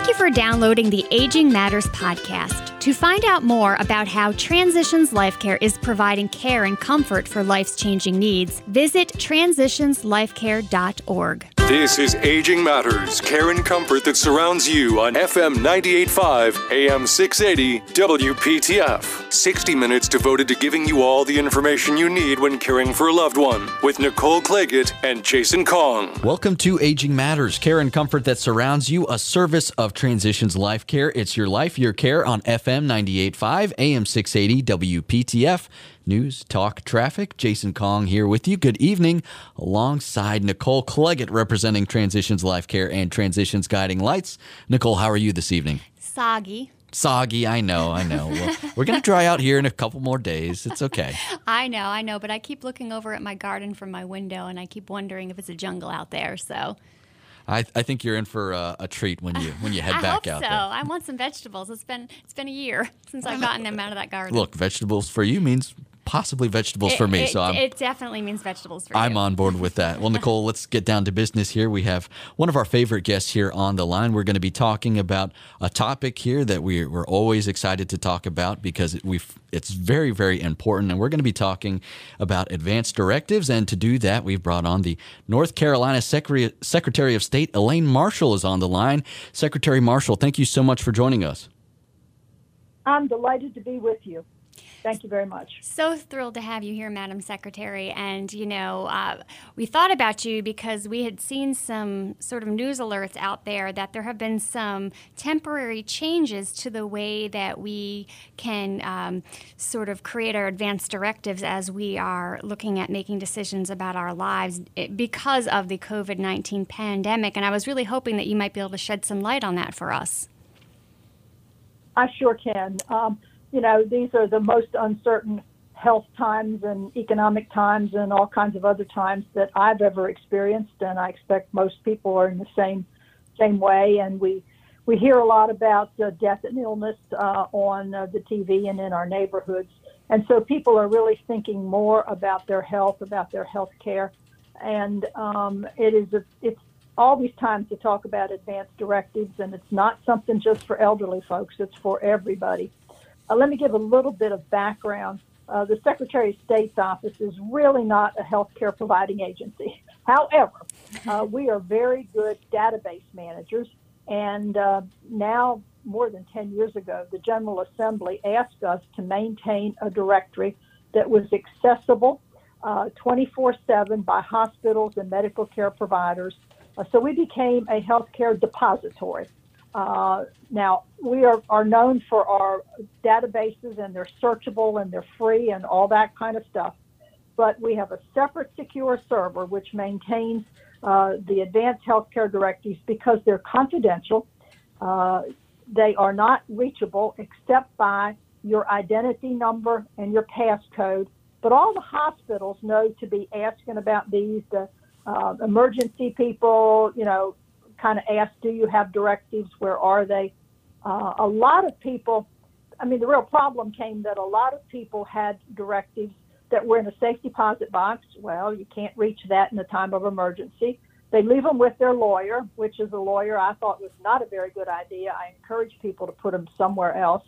Thank you for downloading the Aging Matters podcast. To find out more about how Transitions Life Care is providing care and comfort for life's changing needs, visit transitionslifecare.org. This is Aging Matters, care and comfort that surrounds you on FM 98.5, AM 680, WPTF. 60 minutes devoted to giving you all the information you need when caring for a loved one with Nicole Claggett and Jason Kong. Welcome to Aging Matters, care and comfort that surrounds you, a service of Transitions Life Care. It's your life, your care on FM 98.5, AM 680, WPTF. News, talk, traffic. Jason Kong here with you. Good evening, alongside Nicole Claggett, representing Transitions Life Care and Transitions Guiding Lights. Nicole, how are you this evening? Soggy. Soggy, I know, I know. Well, we're going to dry out here in a couple more days. It's okay. I know, I know, but I keep looking over at my garden from my window and I keep wondering if it's a jungle out there. So I, I think you're in for a, a treat when you when you head I back hope out so. there. I want some vegetables. It's been it's been a year since I've gotten them out of that garden. Look, vegetables for you means possibly vegetables it, for me. It, so I'm it definitely means vegetables for I'm you. on board with that. Well, Nicole, let's get down to business here. We have one of our favorite guests here on the line. We're going to be talking about a topic here that we, we're always excited to talk about because we it's very, very important. And we're going to be talking about advanced directives. And to do that, we've brought on the North Carolina Secretary, Secretary of State, Elaine Marshall, is on the line. Secretary Marshall, thank you so much for joining us. I'm delighted to be with you. Thank you very much. So thrilled to have you here, Madam Secretary. And, you know, uh, we thought about you because we had seen some sort of news alerts out there that there have been some temporary changes to the way that we can um, sort of create our advanced directives as we are looking at making decisions about our lives eh, because of the COVID 19 pandemic. And I was really hoping that you might be able to shed some light on that for us. I sure can. Um, you know, these are the most uncertain health times and economic times and all kinds of other times that I've ever experienced, and I expect most people are in the same same way. And we we hear a lot about uh, death and illness uh, on uh, the TV and in our neighborhoods, and so people are really thinking more about their health, about their health care, and um, it is a, it's always time to talk about advanced directives, and it's not something just for elderly folks; it's for everybody. Uh, let me give a little bit of background. Uh, the Secretary of State's office is really not a healthcare providing agency. However, uh, we are very good database managers, and uh, now more than 10 years ago, the General Assembly asked us to maintain a directory that was accessible 24 uh, 7 by hospitals and medical care providers. Uh, so we became a healthcare depository. Uh, now, we are, are known for our databases and they're searchable and they're free and all that kind of stuff. But we have a separate secure server which maintains uh, the advanced healthcare directives because they're confidential. Uh, they are not reachable except by your identity number and your passcode. But all the hospitals know to be asking about these. The uh, emergency people, you know, kind of ask, do you have directives? Where are they? Uh, a lot of people, I mean, the real problem came that a lot of people had directives that were in a safe deposit box. Well, you can't reach that in a time of emergency. They leave them with their lawyer, which is a lawyer I thought was not a very good idea. I encourage people to put them somewhere else.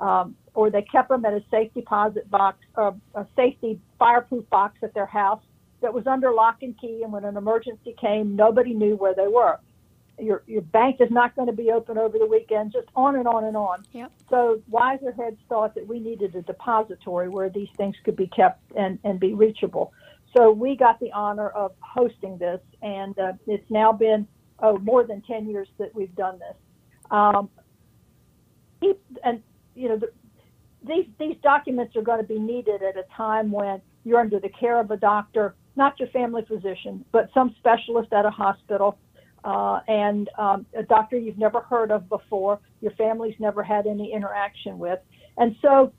Um, or they kept them at a safe deposit box, uh, a safety fireproof box at their house that was under lock and key. And when an emergency came, nobody knew where they were your your bank is not going to be open over the weekend, just on and on and on. Yep. So wiser heads thought that we needed a depository where these things could be kept and, and be reachable. So we got the honor of hosting this, and uh, it's now been oh more than ten years that we've done this. Um, and you know the, these these documents are going to be needed at a time when you're under the care of a doctor, not your family physician, but some specialist at a hospital uh, and um, a doctor you've never heard of before, your family's never had any interaction with. And so,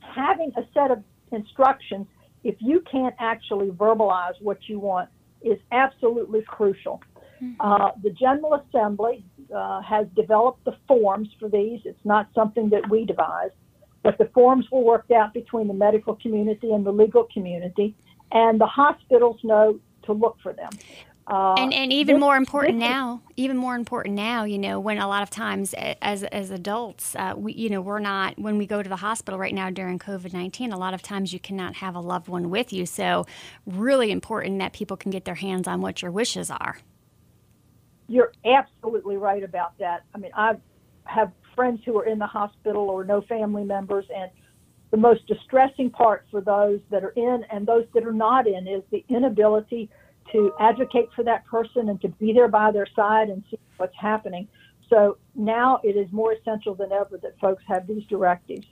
having a set of instructions, if you can't actually verbalize what you want, is absolutely crucial. Mm-hmm. Uh, the General Assembly uh, has developed the forms for these. It's not something that we devised, but the forms were worked out between the medical community and the legal community, and the hospitals know to look for them. Uh, and and even this, more important now, even more important now, you know, when a lot of times as as adults, uh, we you know we're not when we go to the hospital right now during COVID nineteen. A lot of times you cannot have a loved one with you, so really important that people can get their hands on what your wishes are. You're absolutely right about that. I mean, I have friends who are in the hospital or no family members, and the most distressing part for those that are in and those that are not in is the inability to advocate for that person and to be there by their side and see what's happening. So now it is more essential than ever that folks have these directives.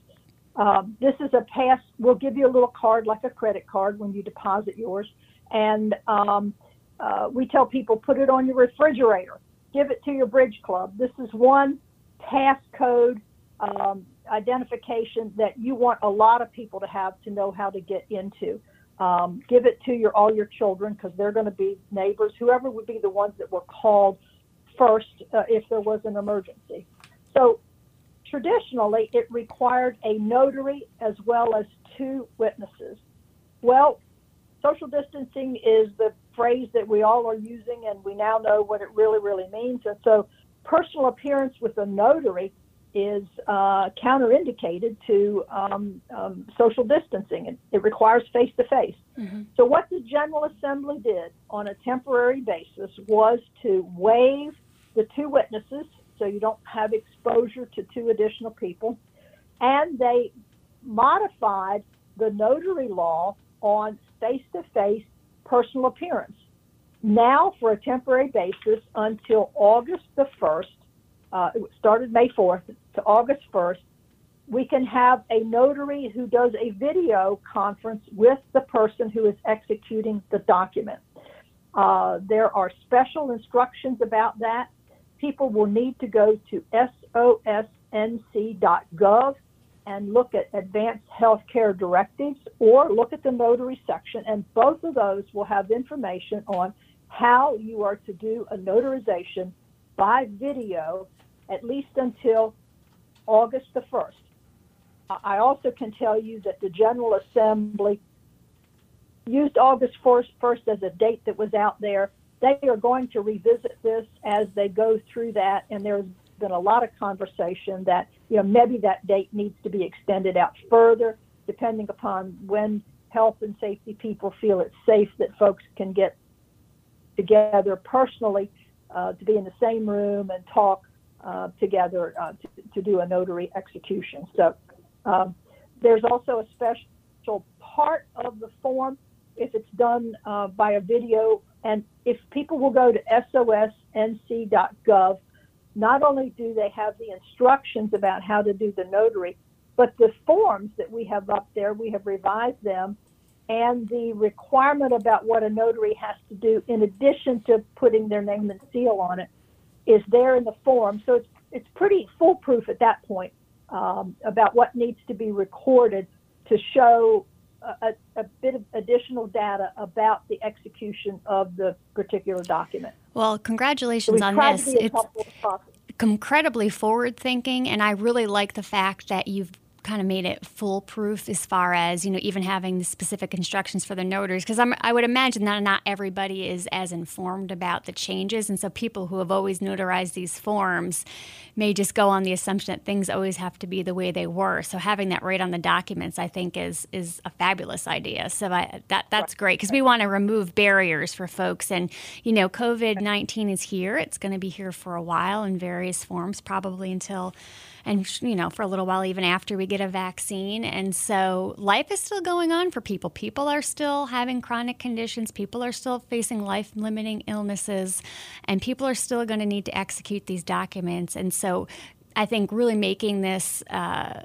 Um, this is a pass. We'll give you a little card like a credit card when you deposit yours. And um, uh, we tell people put it on your refrigerator, give it to your bridge club. This is one passcode um, identification that you want a lot of people to have to know how to get into. Um, give it to your all your children because they're going to be neighbors, whoever would be the ones that were called first uh, if there was an emergency. So traditionally, it required a notary as well as two witnesses. Well, social distancing is the phrase that we all are using, and we now know what it really, really means. And so, personal appearance with a notary is uh, counterindicated to um, um, social distancing. It, it requires face to face. So, what the General Assembly did on a temporary basis was to waive the two witnesses so you don't have exposure to two additional people, and they modified the notary law on face to face personal appearance. Now, for a temporary basis until August the 1st, uh, it started May 4th to August 1st, we can have a notary who does a video conference with the person who is executing the document. Uh, there are special instructions about that. People will need to go to sosnc.gov and look at advanced healthcare directives or look at the notary section, and both of those will have information on how you are to do a notarization by video at least until August the 1st. I also can tell you that the General Assembly used August 1st, 1st as a date that was out there. They are going to revisit this as they go through that, and there's been a lot of conversation that you know maybe that date needs to be extended out further, depending upon when health and safety people feel it's safe that folks can get together personally uh, to be in the same room and talk uh, together uh, to, to, do a notary execution. So um, there's also a special part of the form if it's done uh, by a video. And if people will go to sosnc.gov, not only do they have the instructions about how to do the notary, but the forms that we have up there, we have revised them, and the requirement about what a notary has to do in addition to putting their name and seal on it is there in the form. So it's it's pretty foolproof at that point um, about what needs to be recorded to show a, a, bit of additional data about the execution of the particular document. Well, congratulations so on this. It's incredibly forward thinking, and I really like the fact that you've kind of made it foolproof as far as you know even having the specific instructions for the notaries because i would imagine that not everybody is as informed about the changes. And so people who have always notarized these forms may just go on the assumption that things always have to be the way they were. So having that right on the documents i think is is a fabulous idea. So I, that that's great because we want to remove barriers for folks. And you know covid-19 is here. It's going to be here for a while in various forms probably until and you know for a little while even after we get a vaccine. And so life is still going on for people. People are still having chronic conditions. People are still facing life limiting illnesses. And people are still going to need to execute these documents. And so I think really making this uh,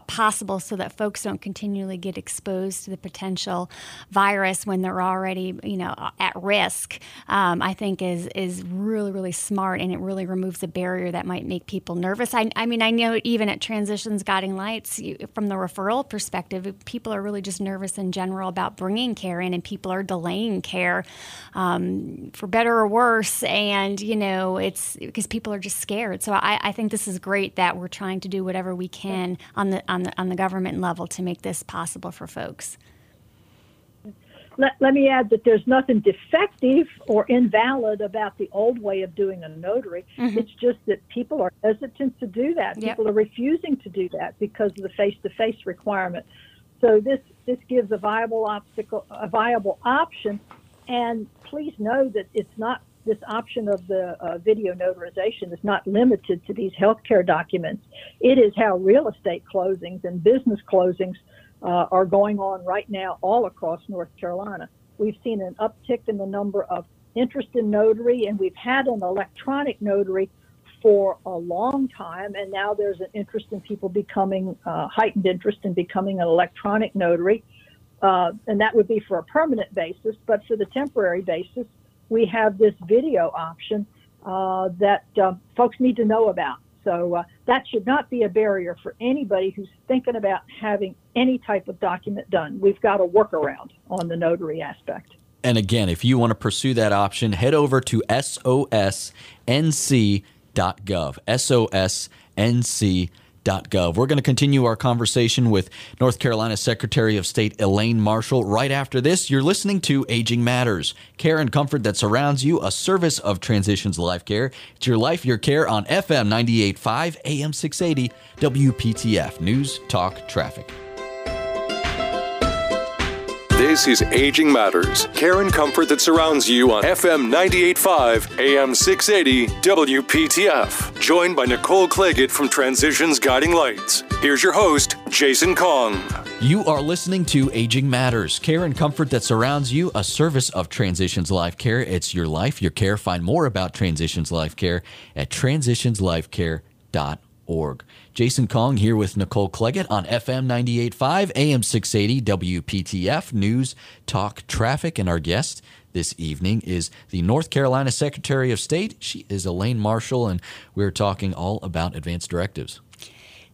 possible so that folks don't continually get exposed to the potential virus when they're already you know at risk um, I think is is really really smart and it really removes a barrier that might make people nervous. I, I mean I know even at Transitions Guiding Lights you, from the referral perspective people are really just nervous in general about bringing care in and people are delaying care um, for better or worse and you know it's because people are just scared. So I, I think this is great that we're trying to do whatever we can on the on the on the government level to make this possible for folks? let, let me add that there's nothing defective or invalid about the old way of doing a notary. Mm-hmm. It's just that people are hesitant to do that. Yep. People are refusing to do that because of the face-to-face requirement. So this this gives a viable obstacle, a viable option. And please know that it's not this option of the uh, video notarization is not limited to these healthcare documents. It is how real estate closings and business closings uh, are going on right now all across North Carolina. We've seen an uptick in the number of interest in notary, and we've had an electronic notary for a long time, and now there's an interest in people becoming uh, heightened interest in becoming an electronic notary, uh, and that would be for a permanent basis. But for the temporary basis, we have this video option uh, that uh, folks need to know about. So uh, that should not be a barrier for anybody who's thinking about having any type of document done. We've got a workaround on the notary aspect. And again, if you want to pursue that option, head over to sosnc.gov. sosnc Gov. We're going to continue our conversation with North Carolina Secretary of State Elaine Marshall right after this. You're listening to Aging Matters, care and comfort that surrounds you, a service of Transitions Life Care. It's your life, your care on FM 98.5, AM 680, WPTF News, Talk, Traffic. This is Aging Matters, care and comfort that surrounds you on FM 98.5, AM 680, WPTF. Joined by Nicole Claggett from Transitions Guiding Lights. Here's your host, Jason Kong. You are listening to Aging Matters, care and comfort that surrounds you, a service of Transitions Life Care. It's your life, your care. Find more about Transitions Life Care at transitionslifecare.org. Jason Kong here with Nicole Claggett on FM 98.5, AM 680, WPTF News, Talk, Traffic. And our guest this evening is the North Carolina Secretary of State. She is Elaine Marshall, and we're talking all about advanced directives.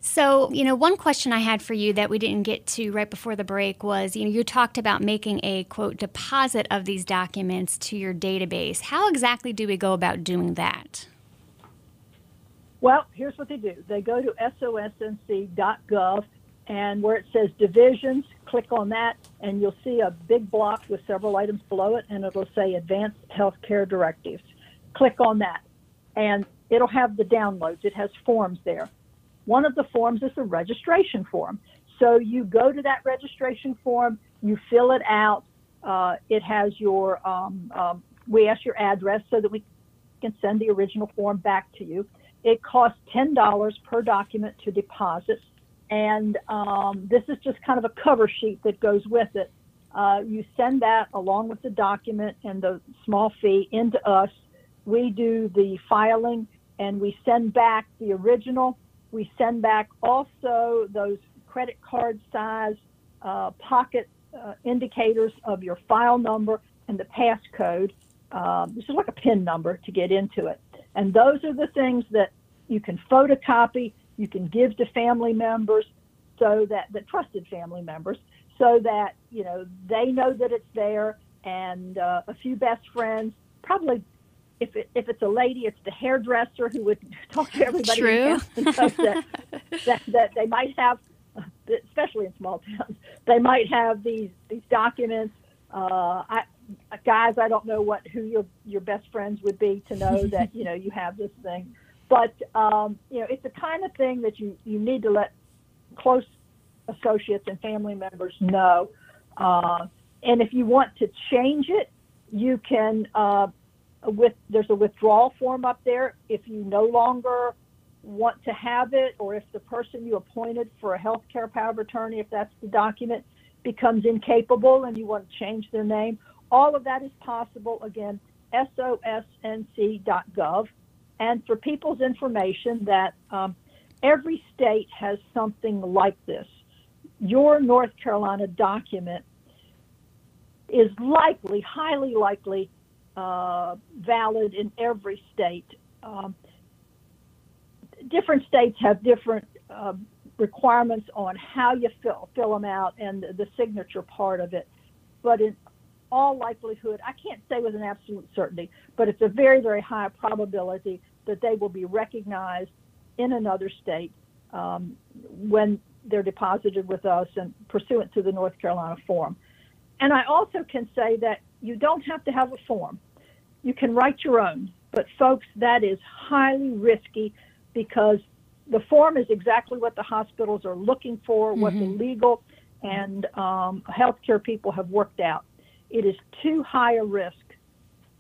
So, you know, one question I had for you that we didn't get to right before the break was, you know, you talked about making a quote deposit of these documents to your database. How exactly do we go about doing that? Well, here's what they do they go to sosnc.gov, and where it says divisions, click on that, and you'll see a big block with several items below it, and it'll say Advanced Healthcare Directives. Click on that, and it'll have the downloads. It has forms there. One of the forms is the registration form. So you go to that registration form, you fill it out. Uh, it has your, um, um, we ask your address so that we can send the original form back to you. It costs $10 per document to deposit. And um, this is just kind of a cover sheet that goes with it. Uh, you send that along with the document and the small fee into us. We do the filing and we send back the original. We send back also those credit card size uh, pocket uh, indicators of your file number and the passcode. Um, this is like a PIN number to get into it. And those are the things that you can photocopy, you can give to family members so that the trusted family members so that you know they know that it's there and uh, a few best friends probably if it, if it's a lady it's the hairdresser who would talk to everybody True. that, that, that they might have especially in small towns they might have these these documents uh, I, guys, I don't know what who your your best friends would be to know that you know you have this thing, but um, you know it's the kind of thing that you you need to let close associates and family members know. Uh, and if you want to change it, you can uh, with there's a withdrawal form up there. If you no longer want to have it, or if the person you appointed for a health care power of attorney, if that's the document, becomes incapable and you want to change their name, all of that is possible. Again, sosnc.gov. And for people's information, that um, every state has something like this. Your North Carolina document is likely, highly likely, uh, valid in every state. Um, different states have different uh, requirements on how you fill, fill them out and the signature part of it. But in all likelihood, I can't say with an absolute certainty, but it's a very, very high probability that they will be recognized in another state um, when they're deposited with us and pursuant to the North Carolina form. and I also can say that you don't have to have a form. You can write your own. But, folks, that is highly risky because the form is exactly what the hospitals are looking for, mm-hmm. what the mm-hmm. legal and um, healthcare people have worked out. It is too high a risk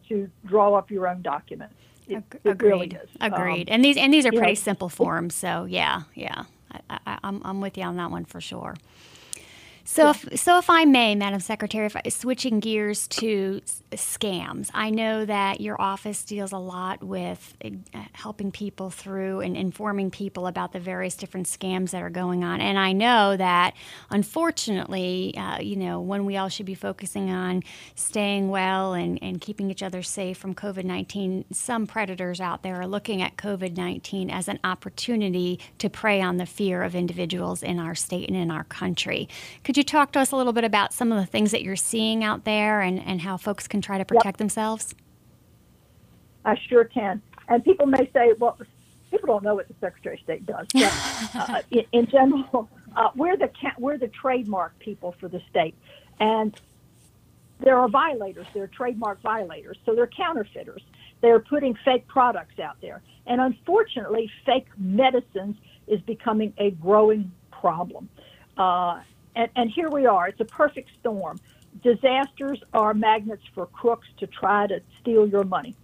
to draw up your own documents. It, Agreed. It really Agreed. Um, and these and these are pretty know, simple forms, so yeah, yeah, I, I, I'm I'm with you on that one for sure. So, if, so if I may, Madam Secretary, if I, switching gears to scams, I know that your office deals a lot with uh, helping people through and informing people about the various different scams that are going on. And I know that, unfortunately, uh, you know, when we all should be focusing on staying well and, and keeping each other safe from COVID 19, some predators out there are looking at COVID 19 as an opportunity to prey on the fear of individuals in our state and in our country. Could you talk to us a little bit about some of the things that you're seeing out there and, and how folks can try to protect yep. themselves? I sure can. And people may say, well, people don't know what the Secretary of State does. But uh, in, in, general, uh, we're the we're the trademark people for the state, and there are violators. They're trademark violators, so they're counterfeiters. They're putting fake products out there, and unfortunately, fake medicines is becoming a growing problem. Uh, and, and here we are. It's a perfect storm. Disasters are magnets for crooks to try to steal your money.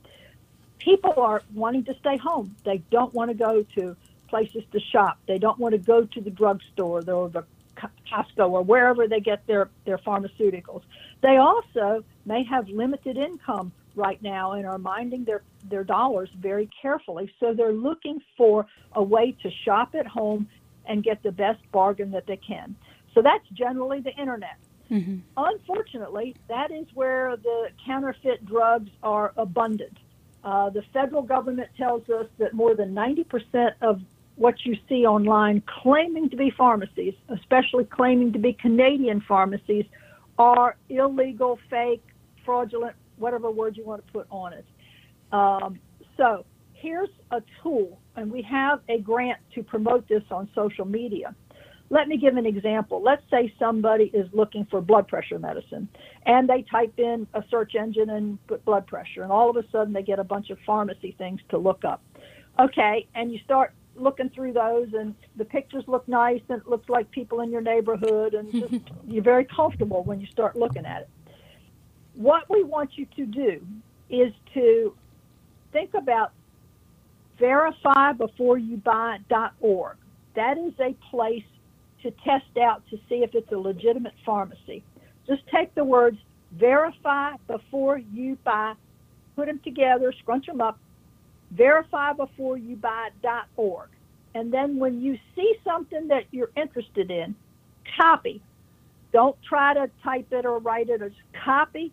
People are wanting to stay home. They don't want to go to places to shop. They don't want to go to the drugstore or the Costco or wherever they get their, their pharmaceuticals. They also may have limited income right now and are minding their, their dollars very carefully. So they're looking for a way to shop at home and get the best bargain that they can. So that's generally the internet. Mm-hmm. Unfortunately, that is where the counterfeit drugs are abundant. Uh, the federal government tells us that more than 90% of what you see online claiming to be pharmacies, especially claiming to be Canadian pharmacies, are illegal, fake, fraudulent, whatever word you want to put on it. Um, so here's a tool, and we have a grant to promote this on social media. Let me give an example. Let's say somebody is looking for blood pressure medicine and they type in a search engine and put blood pressure, and all of a sudden they get a bunch of pharmacy things to look up. Okay, and you start looking through those and the pictures look nice and it looks like people in your neighborhood and just, you're very comfortable when you start looking at it. What we want you to do is to think about verifybeforeyoubuy.org. That is a place to test out to see if it's a legitimate pharmacy. Just take the words verify before you buy, put them together, scrunch them up, verify before you buy.org. And then when you see something that you're interested in, copy. Don't try to type it or write it just copy.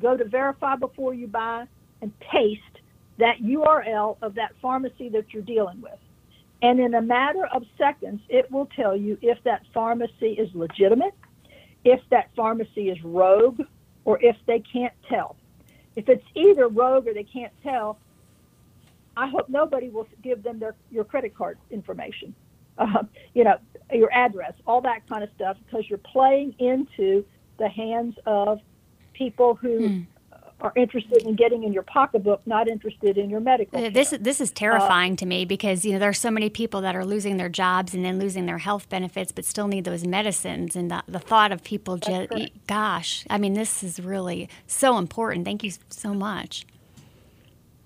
Go to verify before you buy and paste that URL of that pharmacy that you're dealing with. And in a matter of seconds, it will tell you if that pharmacy is legitimate, if that pharmacy is rogue, or if they can't tell. If it's either rogue or they can't tell, I hope nobody will give them their your credit card information, uh, you know, your address, all that kind of stuff, because you're playing into the hands of people who hmm are interested in getting in your pocketbook, not interested in your medical. Care. This this is terrifying uh, to me because you know there are so many people that are losing their jobs and then losing their health benefits, but still need those medicines. And the, the thought of people just, gosh, I mean, this is really so important. Thank you so much.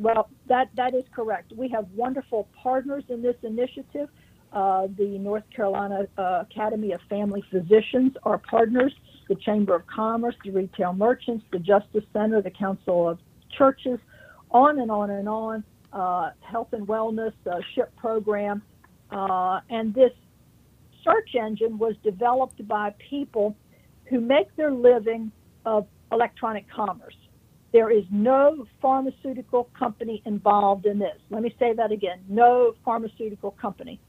Well, that that is correct. We have wonderful partners in this initiative. Uh, the North Carolina uh, Academy of Family Physicians are partners the Chamber of Commerce, the retail merchants, the Justice Center, the Council of Churches, on and on and on, uh, health and wellness, uh, SHIP program. Uh, and this search engine was developed by people who make their living of electronic commerce. There is no pharmaceutical company involved in this. Let me say that again no pharmaceutical company.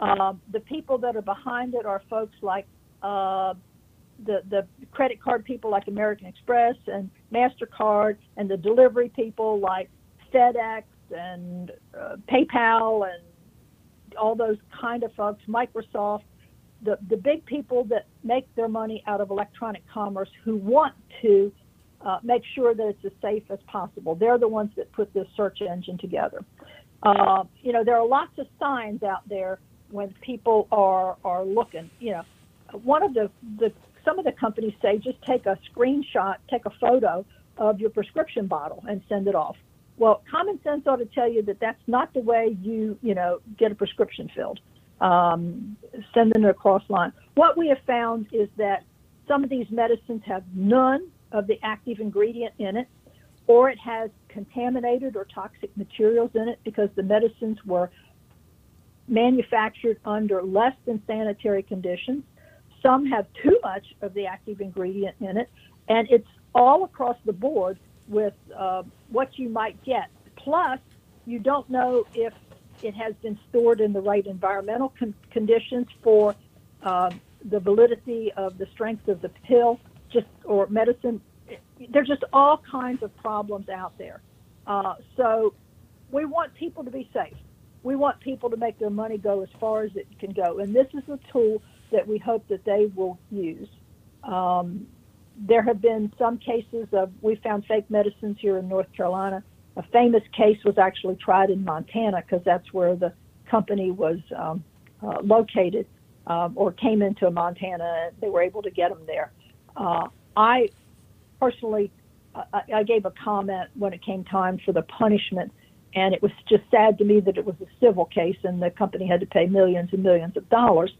Um, the people that are behind it are folks like uh, the, the credit card people like American Express and MasterCard and the delivery people like FedEx and uh, PayPal and all those kind of folks, Microsoft, the, the big people that make their money out of electronic commerce who want to uh, make sure that it's as safe as possible. They're the ones that put this search engine together. Uh, you know, there are lots of signs out there when people are are looking. You know, one of the the some of the companies say just take a screenshot, take a photo of your prescription bottle and send it off. Well, common sense ought to tell you that that's not the way you you know get a prescription filled. Um, sending it across line. What we have found is that some of these medicines have none of the active ingredient in it, or it has contaminated or toxic materials in it because the medicines were manufactured under less than sanitary conditions. Some have too much of the active ingredient in it, and it's all across the board with uh, what you might get. Plus, you don't know if it has been stored in the right environmental con- conditions for uh, the validity of the strength of the pill, just or medicine. There's just all kinds of problems out there. Uh, so we want people to be safe. We want people to make their money go as far as it can go, and this is a tool that we hope that they will use. Um, there have been some cases of we found fake medicines here in North Carolina. A famous case was actually tried in Montana because that's where the company was um, uh, located um, or came into Montana. They were able to get them there. Uh, I personally, I, I gave a comment when it came time for the punishment, and it was just sad to me that it was a civil case and the company had to pay millions and millions of dollars,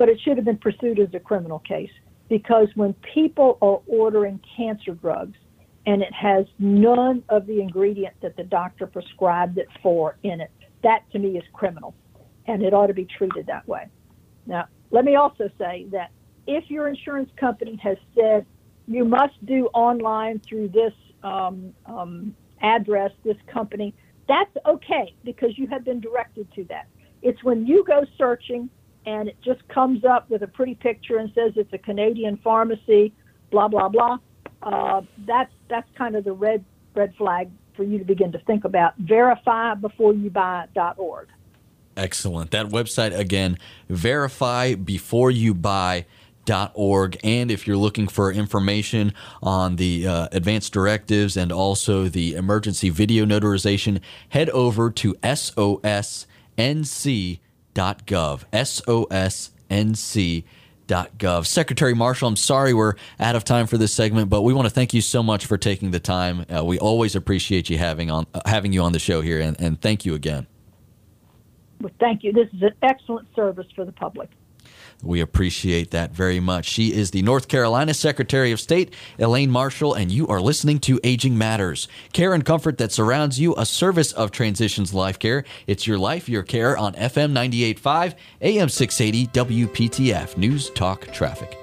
but it should have been pursued as a criminal case because when people are ordering cancer drugs and it has none of the ingredient that the doctor prescribed it for in it, that to me is criminal and it ought to be treated that way. Now, let me also say that if your insurance company has said you must do online through this um, um, address, this company, that's okay because you have been directed to that. It's when you go searching and it just comes up with a pretty picture and says it's a Canadian pharmacy, blah blah blah. Uh, that's that's kind of the red red flag for you to begin to think about. Verify before you buy.org. Excellent. That website again, verify before you buy. Org. And if you're looking for information on the uh, advanced directives and also the emergency video notarization, head over to SOSNC sosnc.gov. SOSNC.gov. Secretary Marshall, I'm sorry we're out of time for this segment, but we want to thank you so much for taking the time. Uh, we always appreciate you having on uh, having you on the show here, and, and thank you again. Well, thank you. This is an excellent service for the public. We appreciate that very much. She is the North Carolina Secretary of State, Elaine Marshall, and you are listening to Aging Matters. Care and comfort that surrounds you, a service of Transitions Life Care. It's your life, your care on FM 98.5, AM 680, WPTF, News Talk Traffic.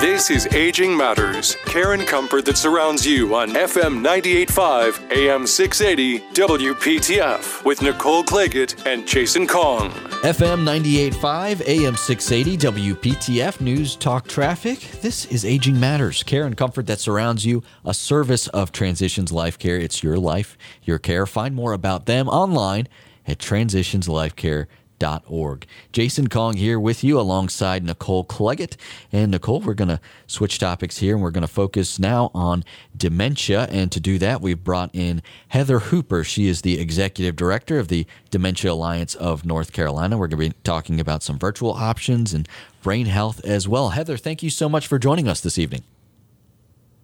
This is Aging Matters, care and comfort that surrounds you on FM 98.5, AM 680, WPTF, with Nicole Clagett and Jason Kong. FM 98.5, AM 680, WPTF, News Talk Traffic. This is Aging Matters, care and comfort that surrounds you, a service of Transitions Life Care. It's your life, your care. Find more about them online at transitionslifecare.com org. Jason Kong here with you alongside Nicole Claggett. And Nicole, we're going to switch topics here and we're going to focus now on dementia. And to do that, we've brought in Heather Hooper. She is the executive director of the Dementia Alliance of North Carolina. We're going to be talking about some virtual options and brain health as well. Heather, thank you so much for joining us this evening.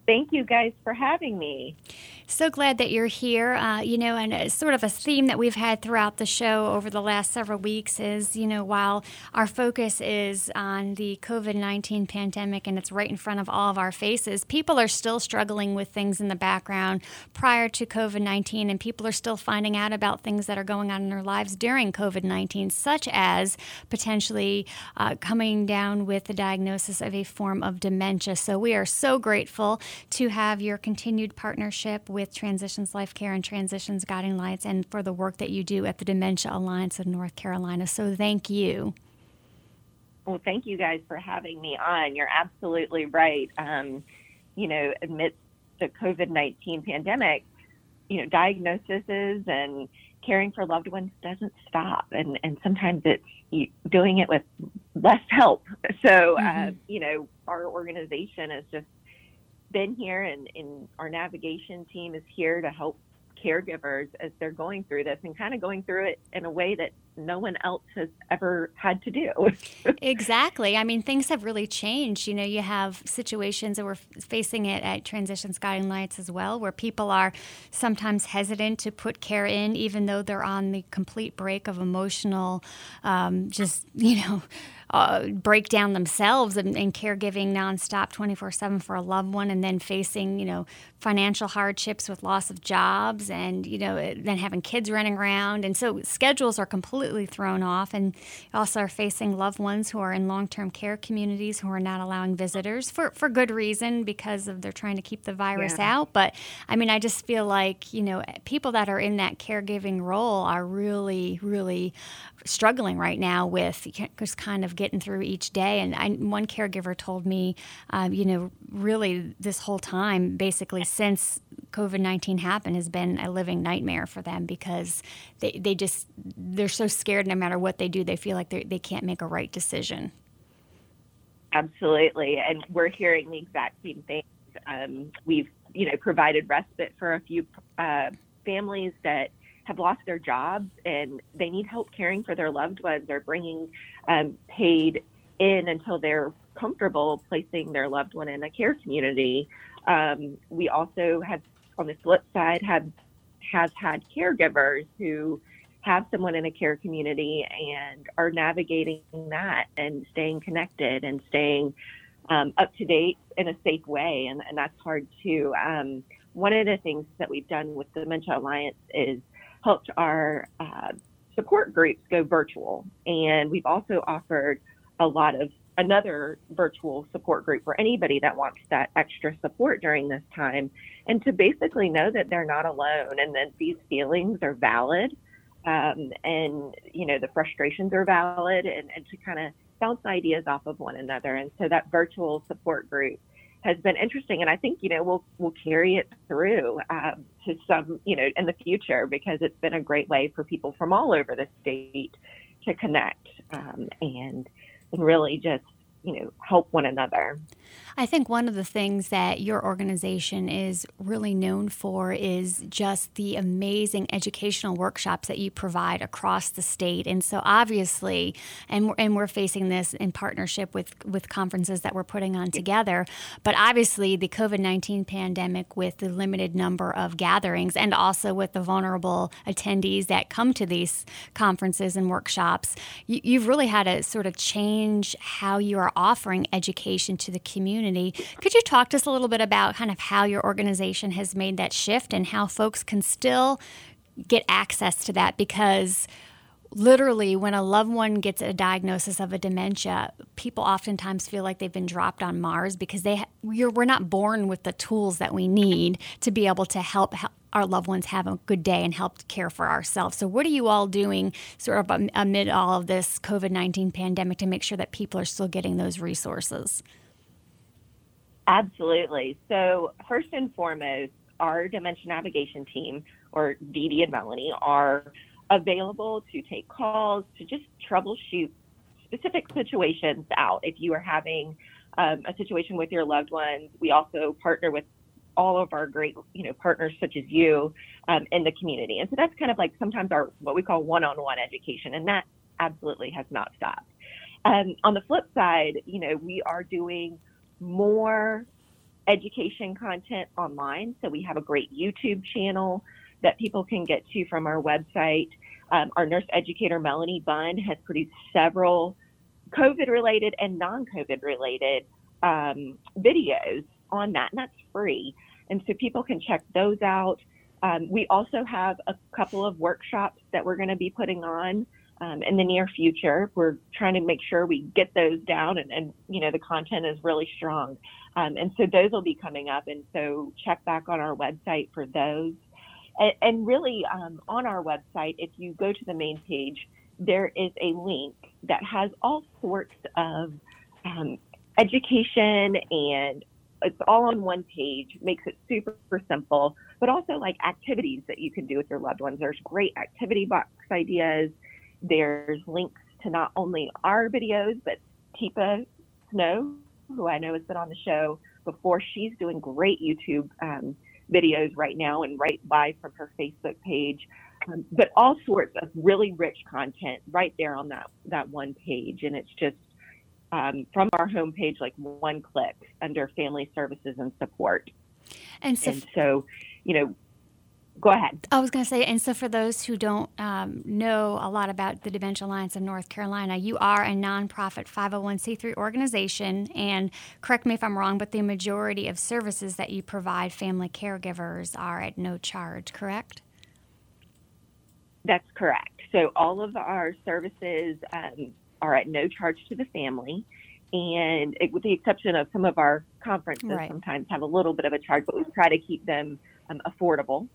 Thank you guys for having me. So glad that you're here. Uh, you know, and it's sort of a theme that we've had throughout the show over the last several weeks is, you know, while our focus is on the COVID 19 pandemic and it's right in front of all of our faces, people are still struggling with things in the background prior to COVID 19, and people are still finding out about things that are going on in their lives during COVID 19, such as potentially uh, coming down with the diagnosis of a form of dementia. So we are so grateful to have your continued partnership with Transitions Life Care and Transitions Guiding Lights and for the work that you do at the Dementia Alliance of North Carolina. So thank you. Well, thank you guys for having me on. You're absolutely right. Um, you know, amidst the COVID 19 pandemic, you know, diagnoses and caring for loved ones doesn't stop, and and sometimes it's doing it with less help. So, uh, mm-hmm. uh, you know, our organization is just been here, and, and our navigation team is here to help caregivers as they're going through this and kind of going through it in a way that no one else has ever had to do. exactly. I mean, things have really changed. You know, you have situations that we're facing it at Transitions Lights as well, where people are sometimes hesitant to put care in, even though they're on the complete break of emotional, um, just, you know, uh, break down themselves and, and caregiving nonstop 24 7 for a loved one and then facing, you know, financial hardships with loss of jobs and, you know, then having kids running around. And so schedules are completely thrown off and also are facing loved ones who are in long term care communities who are not allowing visitors for, for good reason because of they're trying to keep the virus yeah. out. But I mean, I just feel like, you know, people that are in that caregiving role are really, really struggling right now with just kind of getting through each day. And I, one caregiver told me, um, you know, really this whole time, basically since COVID 19 happened, has been a living nightmare for them because they, they just, they're so scared no matter what they do, they feel like they can't make a right decision. Absolutely. And we're hearing the exact same thing. Um, we've, you know, provided respite for a few uh, families that have lost their jobs and they need help caring for their loved ones or bringing um, paid in until they're comfortable placing their loved one in a care community. Um, we also have, on the flip side, have have had caregivers who have someone in a care community and are navigating that and staying connected and staying um, up to date in a safe way, and, and that's hard too. Um, one of the things that we've done with the Dementia Alliance is helped our uh, support groups go virtual. And we've also offered a lot of another virtual support group for anybody that wants that extra support during this time and to basically know that they're not alone and that these feelings are valid um, and you know the frustrations are valid and, and to kind of bounce ideas off of one another and so that virtual support group has been interesting, and I think you know we'll we'll carry it through um, to some you know in the future because it's been a great way for people from all over the state to connect um, and and really just you know help one another. I think one of the things that your organization is really known for is just the amazing educational workshops that you provide across the state. And so, obviously, and we're, and we're facing this in partnership with, with conferences that we're putting on together. But obviously, the COVID 19 pandemic, with the limited number of gatherings and also with the vulnerable attendees that come to these conferences and workshops, you, you've really had to sort of change how you are offering education to the community community. Could you talk to us a little bit about kind of how your organization has made that shift and how folks can still get access to that? Because literally when a loved one gets a diagnosis of a dementia people oftentimes feel like they've been dropped on mars because they we're, not born with the tools that we need to be able to help, help our loved ones have a good day and help care for ourselves so what are you all doing sort of amid all of this covid-19 pandemic to make sure that people are still getting those resources Absolutely. So, first and foremost, our dementia navigation team, or Dee Dee and Melanie, are available to take calls, to just troubleshoot specific situations out. If you are having um, a situation with your loved ones, we also partner with all of our great, you know, partners such as you um, in the community. And so that's kind of like sometimes our what we call one-on-one education, and that absolutely has not stopped. Um, on the flip side, you know, we are doing more education content online. So we have a great YouTube channel that people can get to from our website. Um, our nurse educator, Melanie Bunn, has produced several COVID related and non COVID related um, videos on that, and that's free. And so people can check those out. Um, we also have a couple of workshops that we're going to be putting on um, in the near future. We're trying to make sure we get those down and, and you know, the content is really strong. Um, and so those will be coming up. And so check back on our website for those. And, and really, um, on our website, if you go to the main page, there is a link that has all sorts of um, education and it's all on one page, makes it super simple but also like activities that you can do with your loved ones. There's great activity box ideas. There's links to not only our videos, but Teepa Snow, who I know has been on the show before. She's doing great YouTube um, videos right now and right live from her Facebook page. Um, but all sorts of really rich content right there on that that one page, and it's just um, from our homepage, like one click under Family Services and Support. And so, and so you know, go ahead. I was going to say, and so for those who don't um, know a lot about the Dementia Alliance of North Carolina, you are a nonprofit 501c3 organization. And correct me if I'm wrong, but the majority of services that you provide family caregivers are at no charge, correct? That's correct. So all of our services um, are at no charge to the family. And it, with the exception of some of our conferences, right. sometimes have a little bit of a charge, but we try to keep them um, affordable.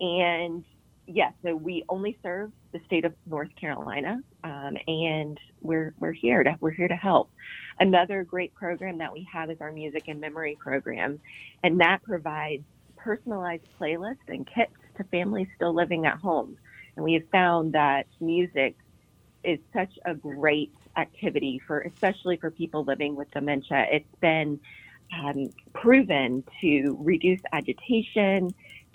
And yes, yeah, so we only serve the state of North Carolina, um, and we're we're here to we're here to help. Another great program that we have is our music and memory program, and that provides personalized playlists and kits to families still living at home. And we have found that music is such a great activity for, especially for people living with dementia. It's been um, proven to reduce agitation,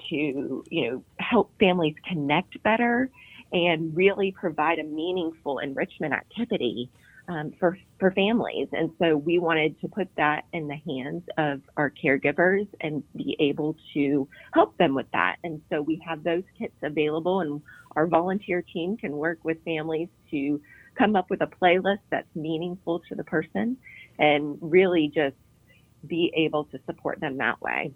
to you know help families connect better, and really provide a meaningful enrichment activity um, for for families. And so we wanted to put that in the hands of our caregivers and be able to help them with that. And so we have those kits available, and our volunteer team can work with families to come up with a playlist that's meaningful to the person and really just be able to support them that way.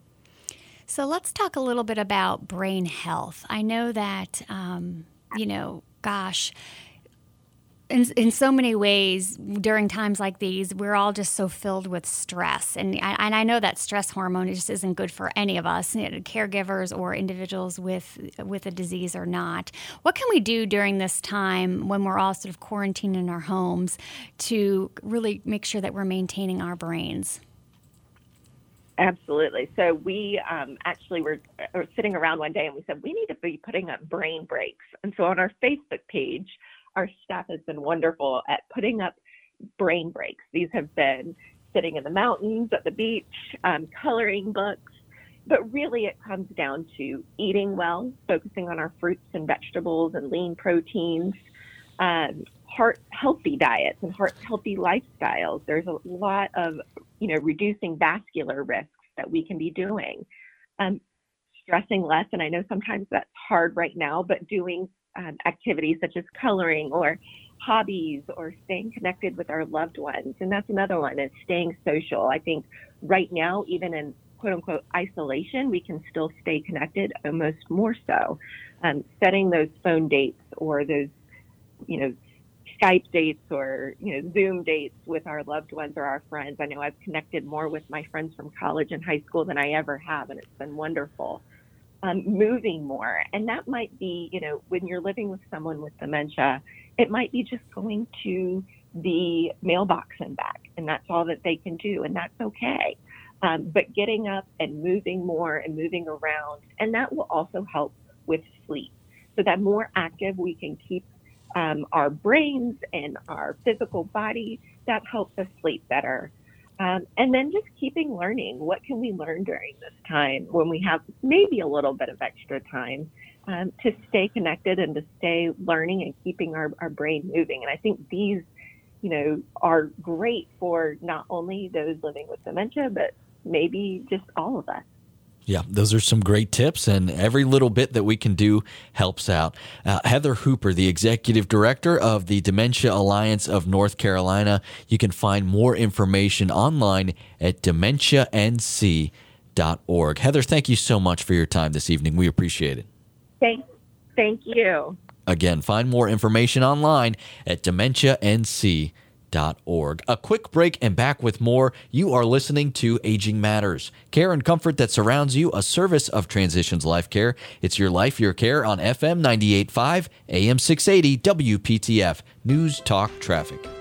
So let's talk a little bit about brain health. I know that, um, you know, gosh, in, in so many ways during times like these we're all just so filled with stress. And, and i know that stress hormone just isn't good for any of us caregivers or individuals with with a disease or not. What can we do during this time when we're all sort of quarantined in our homes to really make sure that we're maintaining our brains Absolutely. So we um, actually were, were sitting around one day and we said we need to be putting up brain breaks. And so on our Facebook page, our staff has been wonderful at putting up brain breaks. These have been sitting in the mountains, at the beach, um, coloring books. But really, it comes down to eating well, focusing on our fruits and vegetables and lean proteins, um, heart healthy diets and heart healthy lifestyles. There's a lot of, you know, reducing vascular risks that we can be doing. Um, stressing less, and I know sometimes that's hard right now, but doing um, activities such as coloring or hobbies or staying connected with our loved ones. And that's another one is staying social. I think right now, even in quote unquote isolation, we can still stay connected almost more so. Um, setting those phone dates or those, you know, Skype dates or you know Zoom dates with our loved ones or our friends. I know I've connected more with my friends from college and high school than I ever have, and it's been wonderful um, moving more. And that might be, you know, when you're living with someone with dementia, it might be just going to the mailbox and back, and that's all that they can do, and that's okay. Um, but getting up and moving more and moving around, and that will also help with sleep. So that more active we can keep um, our brains and our physical body, that helps us sleep better. Um, and then just keeping learning. What can we learn during this time when we have maybe a little bit of extra time um, to stay connected and to stay learning and keeping our, our brain moving? And I think these, you know, are great for not only those living with dementia, but maybe just all of us. Yeah, those are some great tips, and every little bit that we can do helps out. Uh, Heather Hooper, the executive director of the Dementia Alliance of North Carolina, you can find more information online at dementianc.org. Heather, thank you so much for your time this evening. We appreciate it. Thank, thank you. Again, find more information online at dementianc.org A quick break and back with more. You are listening to Aging Matters. Care and comfort that surrounds you, a service of Transitions Life Care. It's your life, your care on FM 98.5, AM 680, WPTF, News Talk Traffic.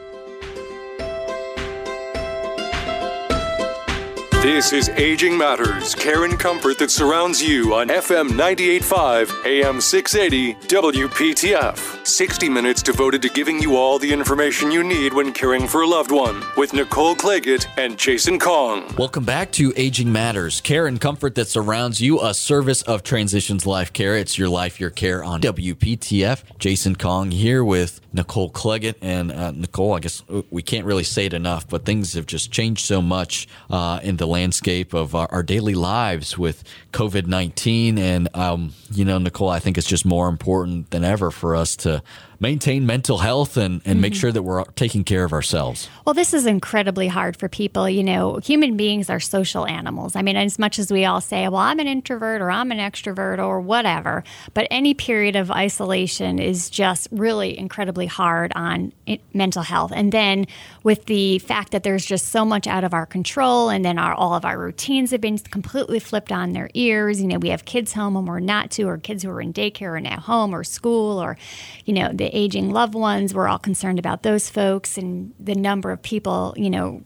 This is Aging Matters, care and comfort that surrounds you on FM 98.5, AM 680, WPTF. 60 minutes devoted to giving you all the information you need when caring for a loved one with Nicole Claggett and Jason Kong. Welcome back to Aging Matters, care and comfort that surrounds you, a service of Transitions Life Care. It's your life, your care on WPTF. Jason Kong here with Nicole Claggett. And uh, Nicole, I guess uh, we can't really say it enough, but things have just changed so much uh, in the landscape of our, our daily lives with COVID 19. And, um, you know, Nicole, I think it's just more important than ever for us to maintain mental health and, and mm-hmm. make sure that we're taking care of ourselves. Well, this is incredibly hard for people. You know, human beings are social animals. I mean, as much as we all say, well, I'm an introvert or I'm an extrovert or whatever, but any period of isolation is just really incredibly hard on mental health. And then with the fact that there's just so much out of our control and then our, all of our routines have been completely flipped on their ears. You know, we have kids home and we're not to, or kids who are in daycare are now home or school or, you know, the aging loved ones. We're all concerned about those folks and the number of people, you know,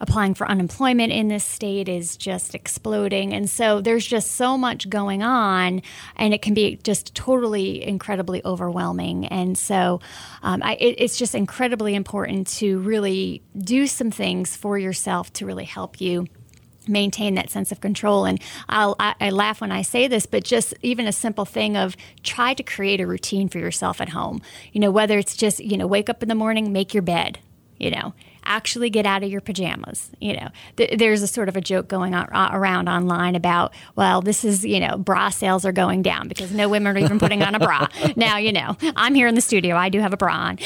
applying for unemployment in this state is just exploding. And so there's just so much going on, and it can be just totally incredibly overwhelming. And so um, I, it, it's just incredibly important to really do some things for yourself to really help you maintain that sense of control. And I'll, I, I, laugh when I say this, but just even a simple thing of try to create a routine for yourself at home. You know, whether it's just, you know, wake up in the morning, make your bed, you know, actually get out of your pajamas. You know, th- there's a sort of a joke going on, uh, around online about, well, this is, you know, bra sales are going down because no women are even putting on a bra. now, you know, I'm here in the studio. I do have a bra on.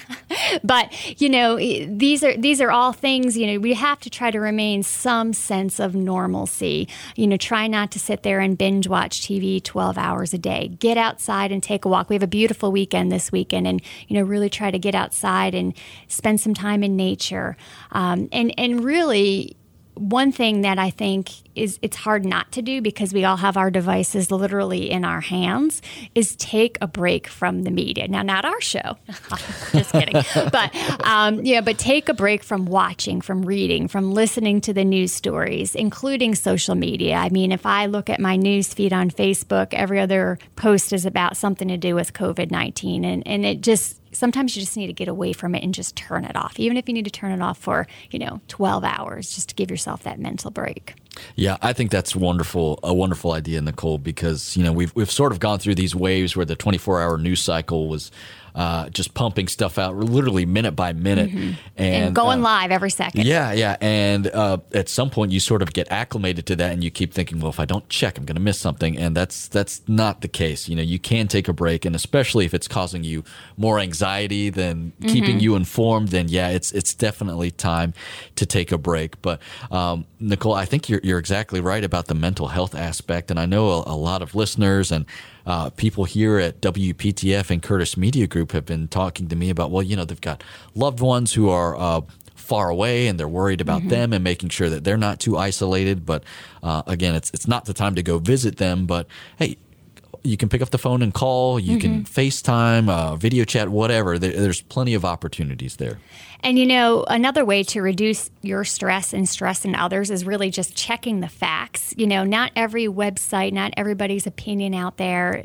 but, you know, these are these are all things, you know, we have to try to remain some sense of normalcy. You know, try not to sit there and binge watch TV 12 hours a day. Get outside and take a walk. We have a beautiful weekend this weekend and, you know, really try to get outside and spend some time in nature nature. Um, and, and really, one thing that I think is it's hard not to do because we all have our devices literally in our hands is take a break from the media. Now, not our show, just kidding, but um, yeah, but take a break from watching, from reading, from listening to the news stories, including social media. I mean, if I look at my news feed on Facebook, every other post is about something to do with COVID nineteen, and and it just sometimes you just need to get away from it and just turn it off even if you need to turn it off for you know 12 hours just to give yourself that mental break yeah, I think that's wonderful, a wonderful idea, Nicole, because you know we've we've sort of gone through these waves where the 24 hour news cycle was uh, just pumping stuff out literally minute by minute mm-hmm. and, and, going uh, live every second. Yeah, yeah. And uh, at some point, you sort of get acclimated to that, and you keep thinking, well, if I don't check, I'm going to miss something. And that's that's not the case. You know, you can take a break, and especially if it's causing you more anxiety than mm-hmm. keeping you informed, then yeah, it's it's definitely time to take a break. But um, Nicole, I think you're you're exactly right about the mental health aspect, and I know a, a lot of listeners and uh, people here at WPTF and Curtis Media Group have been talking to me about, well, you know, they've got loved ones who are uh, far away and they're worried about mm-hmm. them and making sure that they're not too isolated. But uh, again, it's it's not the time to go visit them. But hey, you can pick up the phone and call. You mm-hmm. can FaceTime, uh, video chat, whatever. There, there's plenty of opportunities there. And you know, another way to reduce your stress and stress in others is really just checking the facts. You know, not every website, not everybody's opinion out there,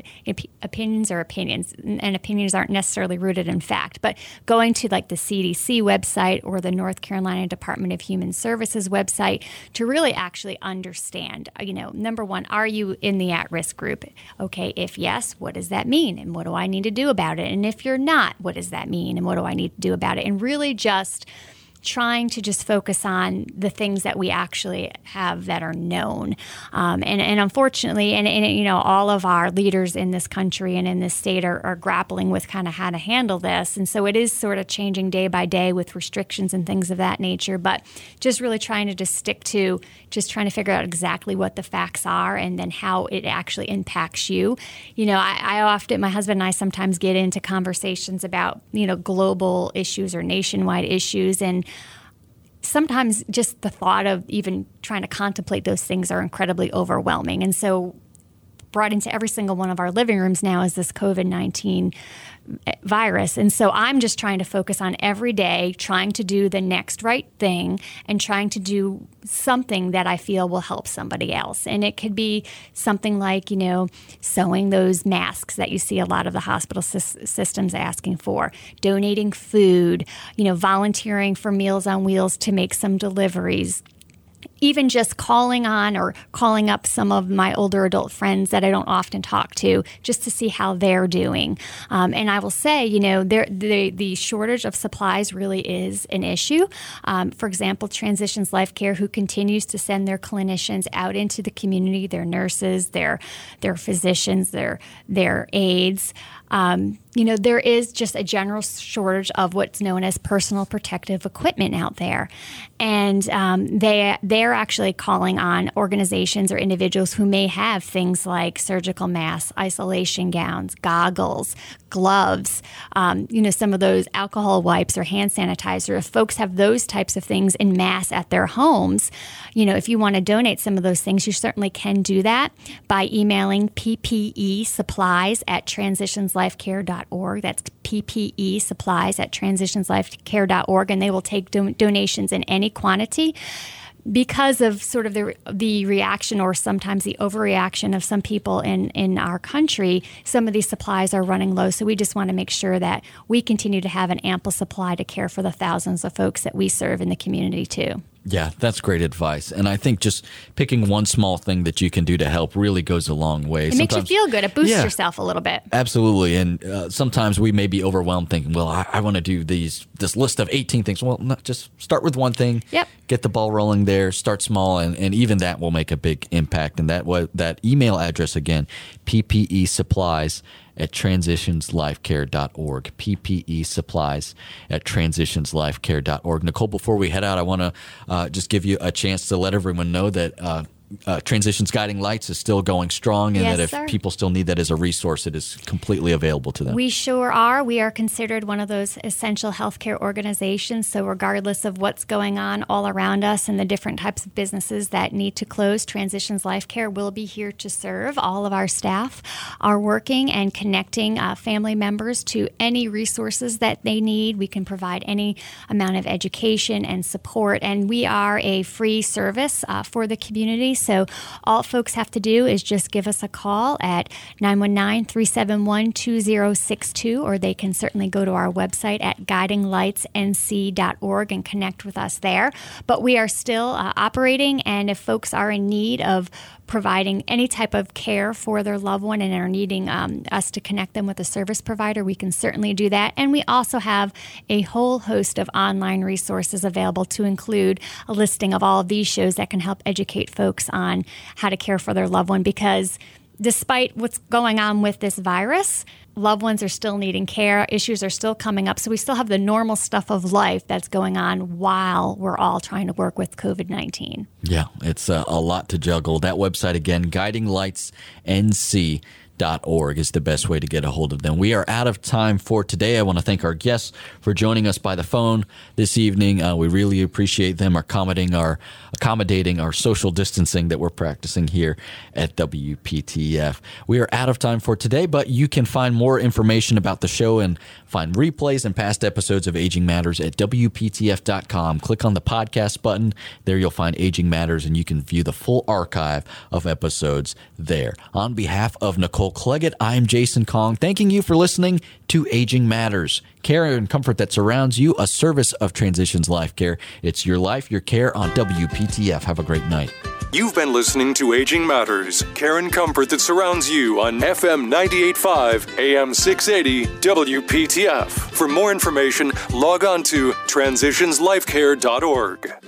opinions are opinions, and opinions aren't necessarily rooted in fact. But going to like the CDC website or the North Carolina Department of Human Services website to really actually understand, uh, you know, number one, are you in the at risk group? Okay, if yes, what does that mean? And what do I need to do about it? And if you're not, what does that mean? And what do I need to do about it? And really just trying to just focus on the things that we actually have that are known. Um, and, and unfortunately, and, and, you know, all of our leaders in this country and in this state are, are grappling with kind of how to handle this. And so it is sort of changing day by day with restrictions and things of that nature. But just really trying to just stick to just trying to figure out exactly what the facts are and then how it actually impacts you. You know, I, I often, my husband and I sometimes get into conversations about, you know, global issues or nationwide issues. And sometimes just the thought of even trying to contemplate those things are incredibly overwhelming. And so brought into every single one of our living rooms now is this COVID 19 virus. And so I'm just trying to focus on every day, trying to do the next right thing and trying to do something that I feel will help somebody else. And it could be something like, you know, sewing those masks that you see a lot of the hospital sy- systems asking for, donating food, you know, volunteering for Meals on Wheels to make some deliveries even just calling on or calling up some of my older adult friends that I don't often talk to just to see how they're doing. Um, and I will say, you know, the, the shortage of supplies really is an issue. Um, for example, Transitions Life Care, who continues to send their clinicians out into the community, their nurses, their their physicians, their their aides. Um, you know, there is just a general shortage of what's known as personal protective equipment out there, and um, they they're actually calling on organizations or individuals who may have things like surgical masks, isolation gowns, goggles, gloves, um, you know, some of those alcohol wipes or hand sanitizer. If folks have those types of things in mass at their homes, you know, if you want to donate some of those things, you certainly can do that by emailing PPE supplies at transitionslifecare.org. That's PPE supplies at transitionslifecare.org, and they will take do- donations in any quantity because of sort of the the reaction or sometimes the overreaction of some people in in our country, some of these supplies are running low. So we just want to make sure that we continue to have an ample supply to care for the thousands of folks that we serve in the community too. Yeah, that's great advice. And I think just picking one small thing that you can do to help really goes a long way. It sometimes, makes you feel good. It boosts yeah, yourself a little bit. Absolutely. And uh, sometimes we may be overwhelmed thinking, well, I, I want to do these this list of 18 things. Well, no, just start with one thing. Yep. Get the ball rolling there. Start small, and, and even that will make a big impact. And that that email address again, PPE supplies at transitionslifecare.org. PPE supplies at transitionslifecare.org. Nicole, before we head out, I want to uh, just give you a chance to let everyone know that uh, Transitions Guiding Lights is still going strong, and yes, that if sir. people still need that as a resource, it is completely available to them. We sure are. We are considered one of those essential healthcare organizations. So, regardless of what's going on all around us and the different types of businesses that need to close, Transitions Life Care will be here to serve. All of our staff are working and connecting uh, family members to any resources that they need. We can provide any amount of education and support, and we are a free service uh, for the community. So all folks have to do is just give us a call at 919 371 2062, or they can certainly go to our website at guidinglightsnc.org and connect with us there. But we are still uh, operating, and if folks are in need of providing any type of care for their loved one and are needing um, us to connect them with a service provider, we can certainly do that. And we also have a whole host of online resources available to include a listing of all of these shows that can help educate folks on how to care for their loved one because despite what's going on with this virus, loved ones are still needing care, issues are still coming up. So we still have the normal stuff of life that's going on while we're all trying to work with COVID 19. Yeah, it's a, a lot to juggle. That website again, Guiding Lights NC org is the best way to get a hold of them. We are out of time for today. I want to thank our guests for joining us by the phone this evening. Uh, we really appreciate them accommodating our accommodating our social distancing that we're practicing here at WPTF. We are out of time for today, but you can find more information about the show and find replays and past episodes of Aging Matters at WPTF.com. Click on the podcast button. There you'll find Aging Matters and you can view the full archive of episodes there. On behalf of Nicole Claggett. I'm Jason Kong, thanking you for listening to Aging Matters. Care and comfort that surrounds you, a service of Transitions Life Care. It's your life, your care on WPTF. Have a great night. You've been listening to Aging Matters, care and comfort that surrounds you on FM 98.5, AM 680, WPTF. For more information, log on to transitionslifecare.org.